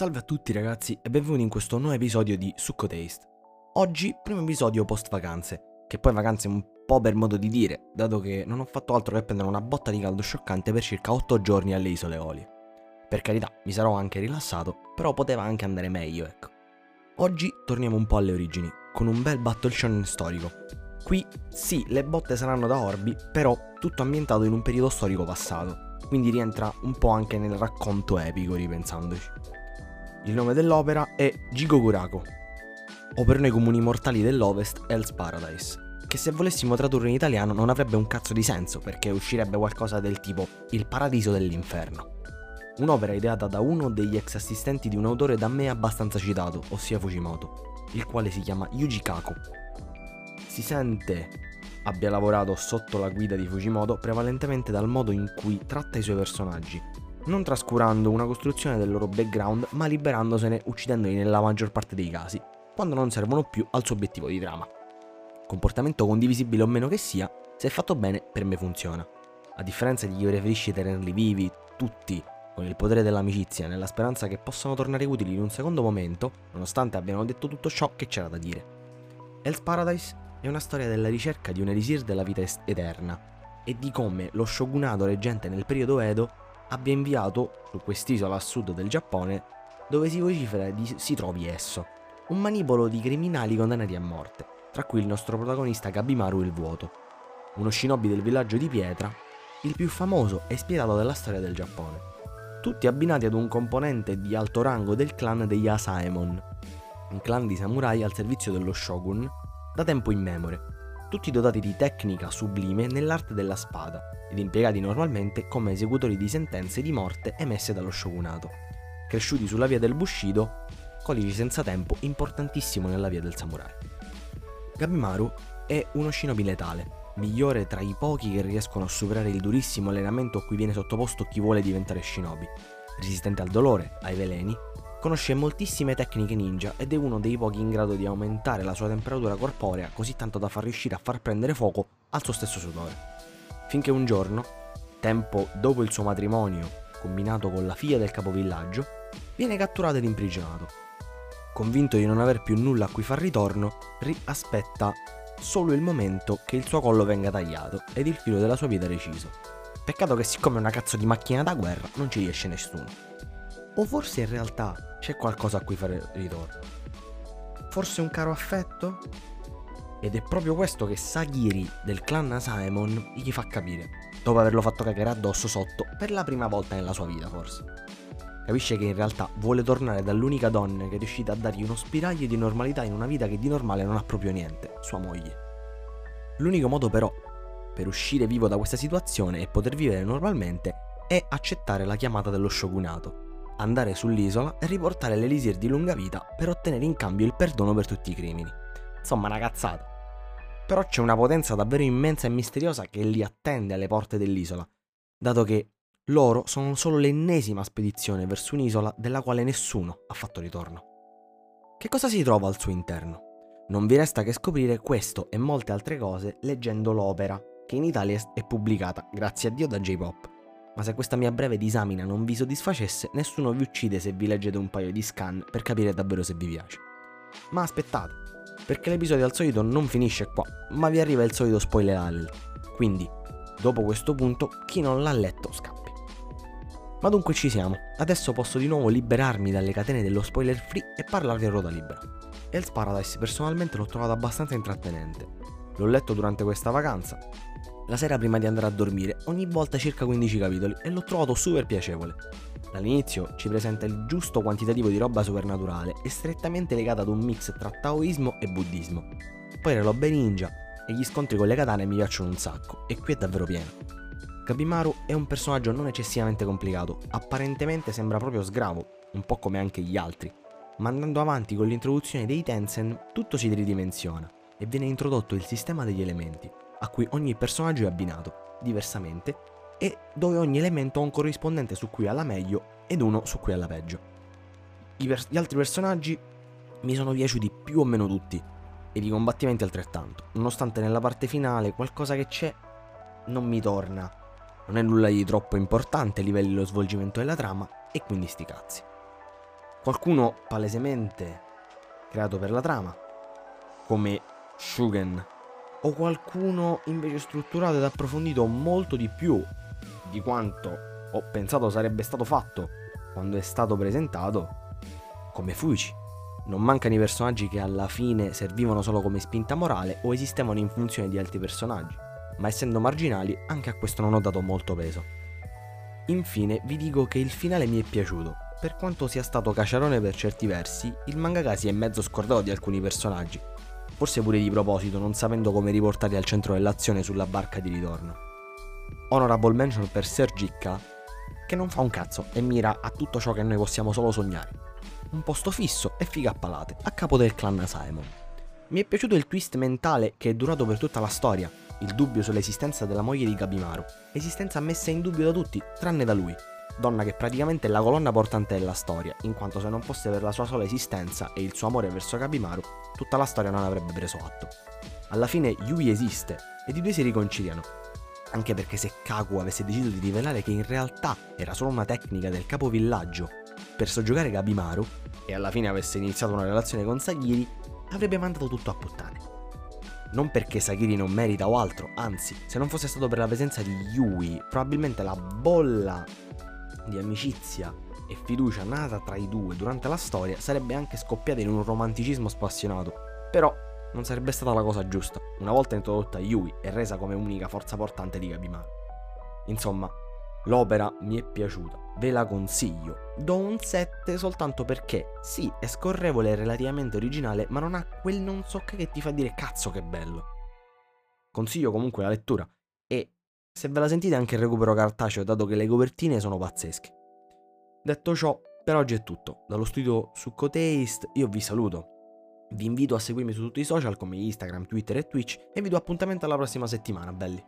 Salve a tutti ragazzi e benvenuti in questo nuovo episodio di Succo Taste. Oggi, primo episodio post vacanze, che poi vacanze un po' per modo di dire, dato che non ho fatto altro che prendere una botta di caldo scioccante per circa 8 giorni alle isole Eolie. Per carità, mi sarò anche rilassato, però poteva anche andare meglio, ecco. Oggi torniamo un po' alle origini, con un bel battle shonen storico. Qui, sì, le botte saranno da Orbi, però tutto ambientato in un periodo storico passato, quindi rientra un po' anche nel racconto epico ripensandoci. Il nome dell'opera è Jigoguraku, o per noi comuni mortali dell'Ovest Hell's Paradise, che se volessimo tradurre in italiano non avrebbe un cazzo di senso perché uscirebbe qualcosa del tipo Il paradiso dell'inferno. Un'opera ideata da uno degli ex assistenti di un autore da me abbastanza citato, ossia Fujimoto, il quale si chiama Yuji Kaku. Si sente abbia lavorato sotto la guida di Fujimoto prevalentemente dal modo in cui tratta i suoi personaggi, non trascurando una costruzione del loro background ma liberandosene uccidendoli nella maggior parte dei casi, quando non servono più al suo obiettivo di trama. Comportamento condivisibile o meno che sia, se fatto bene per me funziona. A differenza di chi preferisce tenerli vivi, tutti, con il potere dell'amicizia, nella speranza che possano tornare utili in un secondo momento, nonostante abbiano detto tutto ciò che c'era da dire. Hell's Paradise è una storia della ricerca di un elisir della vita eterna e di come lo shogunato reggente nel periodo Edo abbia inviato su quest'isola a sud del Giappone, dove si vocifera di si trovi esso, un manipolo di criminali condannati a morte, tra cui il nostro protagonista Gabimaru il Vuoto, uno shinobi del villaggio di Pietra, il più famoso e spietato della storia del Giappone tutti abbinati ad un componente di alto rango del clan degli Asaemon, un clan di samurai al servizio dello shogun da tempo immemore, tutti dotati di tecnica sublime nell'arte della spada ed impiegati normalmente come esecutori di sentenze di morte emesse dallo shogunato, cresciuti sulla via del Bushido, codice senza tempo importantissimo nella via del samurai. Gabimaru è uno shinobi letale, migliore tra i pochi che riescono a superare il durissimo allenamento a cui viene sottoposto chi vuole diventare shinobi. Resistente al dolore, ai veleni, conosce moltissime tecniche ninja ed è uno dei pochi in grado di aumentare la sua temperatura corporea così tanto da far riuscire a far prendere fuoco al suo stesso sudore. Finché un giorno, tempo dopo il suo matrimonio, combinato con la figlia del capovillaggio, viene catturato ed imprigionato. Convinto di non aver più nulla a cui far ritorno, Ri aspetta solo il momento che il suo collo venga tagliato ed il filo della sua vita reciso. Peccato che siccome è una cazzo di macchina da guerra non ci riesce nessuno. O forse in realtà c'è qualcosa a cui fare ritorno. Forse un caro affetto? Ed è proprio questo che Sagiri del clan Simon gli fa capire, dopo averlo fatto cagare addosso sotto per la prima volta nella sua vita forse. Capisce che in realtà vuole tornare dall'unica donna che è riuscita a dargli uno spiraglio di normalità in una vita che di normale non ha proprio niente, sua moglie. L'unico modo però per uscire vivo da questa situazione e poter vivere normalmente è accettare la chiamata dello shogunato, andare sull'isola e riportare l'elisir di lunga vita per ottenere in cambio il perdono per tutti i crimini. Insomma, una cazzata. Però c'è una potenza davvero immensa e misteriosa che li attende alle porte dell'isola, dato che loro sono solo l'ennesima spedizione verso un'isola della quale nessuno ha fatto ritorno. Che cosa si trova al suo interno? Non vi resta che scoprire questo e molte altre cose leggendo l'opera, che in Italia è pubblicata, grazie a Dio, da J-Pop. Ma se questa mia breve disamina non vi soddisfacesse, nessuno vi uccide se vi leggete un paio di scan per capire davvero se vi piace. Ma aspettate, perché l'episodio al solito non finisce qua, ma vi arriva il solito spoiler alert. Quindi, dopo questo punto, chi non l'ha letto scappa. Ma dunque ci siamo, adesso posso di nuovo liberarmi dalle catene dello spoiler free e parlarvi a ruota libera. Hell's Paradise personalmente l'ho trovato abbastanza intrattenente. L'ho letto durante questa vacanza, la sera prima di andare a dormire, ogni volta circa 15 capitoli e l'ho trovato super piacevole. Dall'inizio ci presenta il giusto quantitativo di roba soprannaturale e strettamente legata ad un mix tra taoismo e buddismo. Poi le robe ninja e gli scontri con le katane mi piacciono un sacco e qui è davvero pieno. Gabimaru è un personaggio non eccessivamente complicato, apparentemente sembra proprio sgravo, un po' come anche gli altri, ma andando avanti con l'introduzione dei Tensen tutto si ridimensiona e viene introdotto il sistema degli elementi, a cui ogni personaggio è abbinato, diversamente, e dove ogni elemento ha un corrispondente su cui alla meglio ed uno su cui alla peggio. Vers- gli altri personaggi mi sono piaciuti più o meno tutti, ed i combattimenti altrettanto, nonostante nella parte finale qualcosa che c'è non mi torna non è nulla di troppo importante a livello dello svolgimento della trama e quindi sti cazzi. Qualcuno palesemente creato per la trama, come Shugen, o qualcuno invece strutturato ed approfondito molto di più di quanto ho pensato sarebbe stato fatto quando è stato presentato, come Fuichi. Non mancano i personaggi che alla fine servivano solo come spinta morale o esistevano in funzione di altri personaggi, ma essendo marginali anche a questo non ho dato molto peso. Infine vi dico che il finale mi è piaciuto, per quanto sia stato caciarone per certi versi, il mangaka si è mezzo scordato di alcuni personaggi, forse pure di proposito, non sapendo come riportarli al centro dell'azione sulla barca di ritorno. Honorable mention per Sergica, che non fa un cazzo e mira a tutto ciò che noi possiamo solo sognare un posto fisso e figa a palate, a capo del clan Saemon. Mi è piaciuto il twist mentale che è durato per tutta la storia, il dubbio sull'esistenza della moglie di Gabimaru, esistenza messa in dubbio da tutti, tranne da lui, donna che praticamente è la colonna portante della storia, in quanto se non fosse per la sua sola esistenza e il suo amore verso Gabimaru, tutta la storia non avrebbe preso atto. Alla fine Yui esiste ed i due si riconciliano, anche perché se Kaku avesse deciso di rivelare che in realtà era solo una tecnica del capovillaggio per soggiogare Gabimaru e alla fine avesse iniziato una relazione con Sagiri, avrebbe mandato tutto a puttane. Non perché Sagiri non merita o altro, anzi, se non fosse stato per la presenza di Yui, probabilmente la bolla di amicizia e fiducia nata tra i due durante la storia sarebbe anche scoppiata in un romanticismo spassionato. Però non sarebbe stata la cosa giusta, una volta introdotta Yui e resa come unica forza portante di Gabimaru. Insomma, L'opera mi è piaciuta, ve la consiglio. Do un 7 soltanto perché, sì, è scorrevole e relativamente originale, ma non ha quel non so che che ti fa dire cazzo che bello. Consiglio comunque la lettura se ve la sentite, anche il recupero cartaceo, dato che le copertine sono pazzesche. Detto ciò, per oggi è tutto. Dallo studio su Cotaste io vi saluto. Vi invito a seguirmi su tutti i social come Instagram, Twitter e Twitch e vi do appuntamento alla prossima settimana, belli.